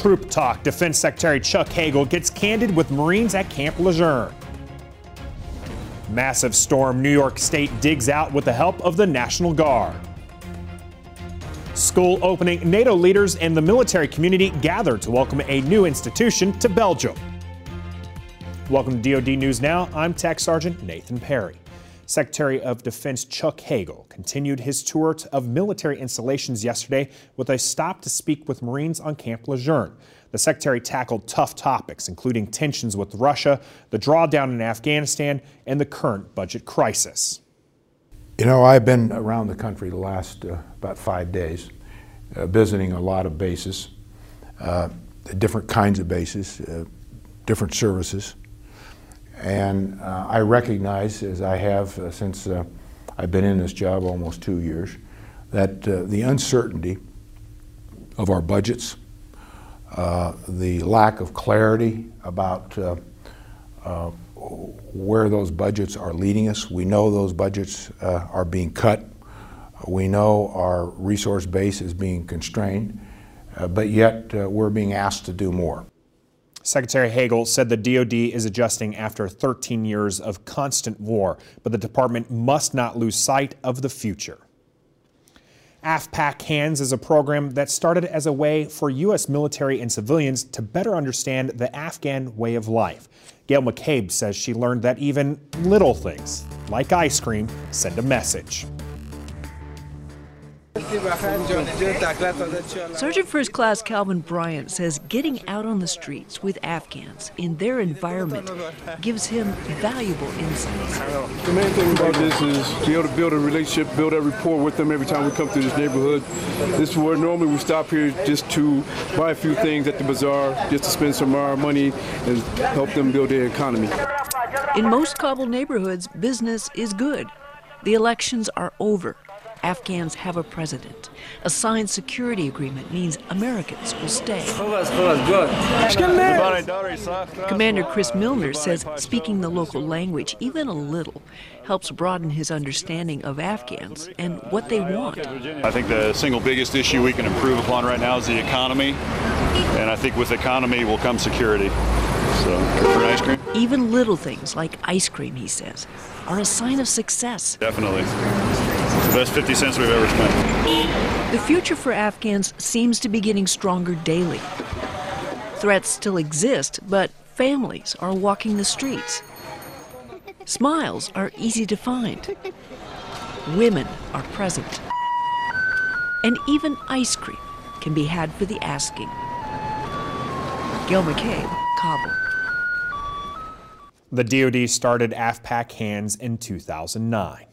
Troop Talk. Defense Secretary Chuck Hagel gets candid with Marines at Camp Lejeune. Massive storm. New York State digs out with the help of the National Guard. School opening. NATO leaders and the military community gather to welcome a new institution to Belgium. Welcome to DoD News Now. I'm Tech Sergeant Nathan Perry. Secretary of Defense Chuck Hagel continued his tour of military installations yesterday with a stop to speak with Marines on Camp Lejeune. The Secretary tackled tough topics, including tensions with Russia, the drawdown in Afghanistan, and the current budget crisis. You know, I've been around the country the last uh, about five days, uh, visiting a lot of bases, uh, different kinds of bases, uh, different services. And uh, I recognize, as I have uh, since uh, I've been in this job almost two years, that uh, the uncertainty of our budgets, uh, the lack of clarity about uh, where those budgets are leading us. We know those budgets are being cut. We know our resource base is being constrained, but yet we're being asked to do more. Secretary Hagel said the DoD is adjusting after 13 years of constant war, but the department must not lose sight of the future. AFPAC Hands is a program that started as a way for U.S. military and civilians to better understand the Afghan way of life. Gail McCabe says she learned that even little things, like ice cream, send a message. Sergeant First Class Calvin Bryant says getting out on the streets with Afghans in their environment gives him valuable insights. The main thing about this is be able to build a relationship, build a rapport with them every time we come through this neighborhood. This is where normally we stop here just to buy a few things at the bazaar, just to spend some of our money and help them build their economy. In most Kabul neighborhoods, business is good. The elections are over. Afghans have a president. A signed security agreement means Americans will stay. Commander Chris Milner says speaking the local language, even a little, helps broaden his understanding of Afghans and what they want. I think the single biggest issue we can improve upon right now is the economy. And I think with economy will come security. So, for ice cream? Even little things like ice cream, he says, are a sign of success. Definitely. It's the best 50 cents we've ever spent. The future for Afghans seems to be getting stronger daily. Threats still exist, but families are walking the streets. Smiles are easy to find. Women are present. And even ice cream can be had for the asking. Gil McCabe, Kabul. The DoD started AFPAC Hands in 2009.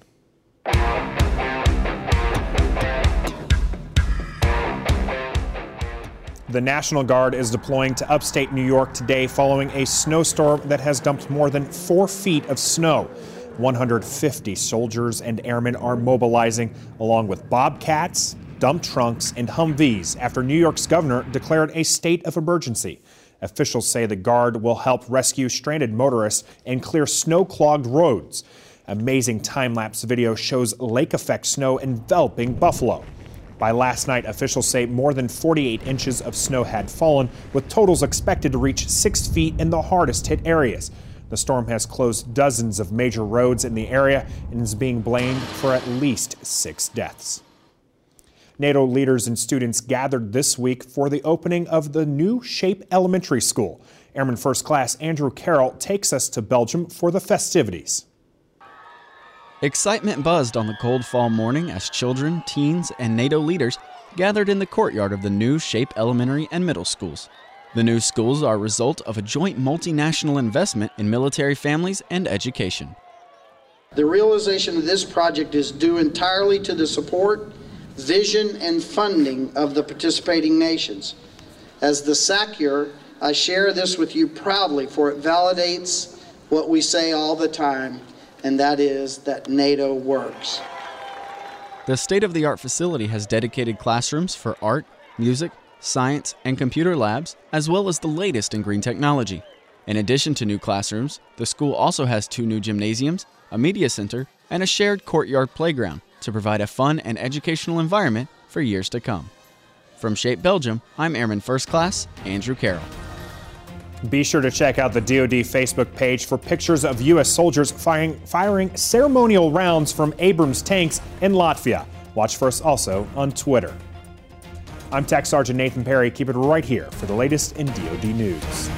The National Guard is deploying to upstate New York today following a snowstorm that has dumped more than four feet of snow. 150 soldiers and airmen are mobilizing, along with bobcats, dump trucks, and Humvees, after New York's governor declared a state of emergency. Officials say the Guard will help rescue stranded motorists and clear snow clogged roads. Amazing time lapse video shows lake effect snow enveloping Buffalo. By last night, officials say more than 48 inches of snow had fallen, with totals expected to reach six feet in the hardest hit areas. The storm has closed dozens of major roads in the area and is being blamed for at least six deaths. NATO leaders and students gathered this week for the opening of the new Shape Elementary School. Airman First Class Andrew Carroll takes us to Belgium for the festivities. Excitement buzzed on the cold fall morning as children, teens, and NATO leaders gathered in the courtyard of the new Shape Elementary and Middle Schools. The new schools are a result of a joint multinational investment in military families and education. The realization of this project is due entirely to the support, vision, and funding of the participating nations. As the SACEUR, I share this with you proudly, for it validates what we say all the time and that is that NATO works. The state of the art facility has dedicated classrooms for art, music, science, and computer labs, as well as the latest in green technology. In addition to new classrooms, the school also has two new gymnasiums, a media center, and a shared courtyard playground to provide a fun and educational environment for years to come. From Shape Belgium, I'm Airman First Class Andrew Carroll. Be sure to check out the DoD Facebook page for pictures of U.S. soldiers firing, firing ceremonial rounds from Abrams tanks in Latvia. Watch for us also on Twitter. I'm Tech Sergeant Nathan Perry. Keep it right here for the latest in DoD news.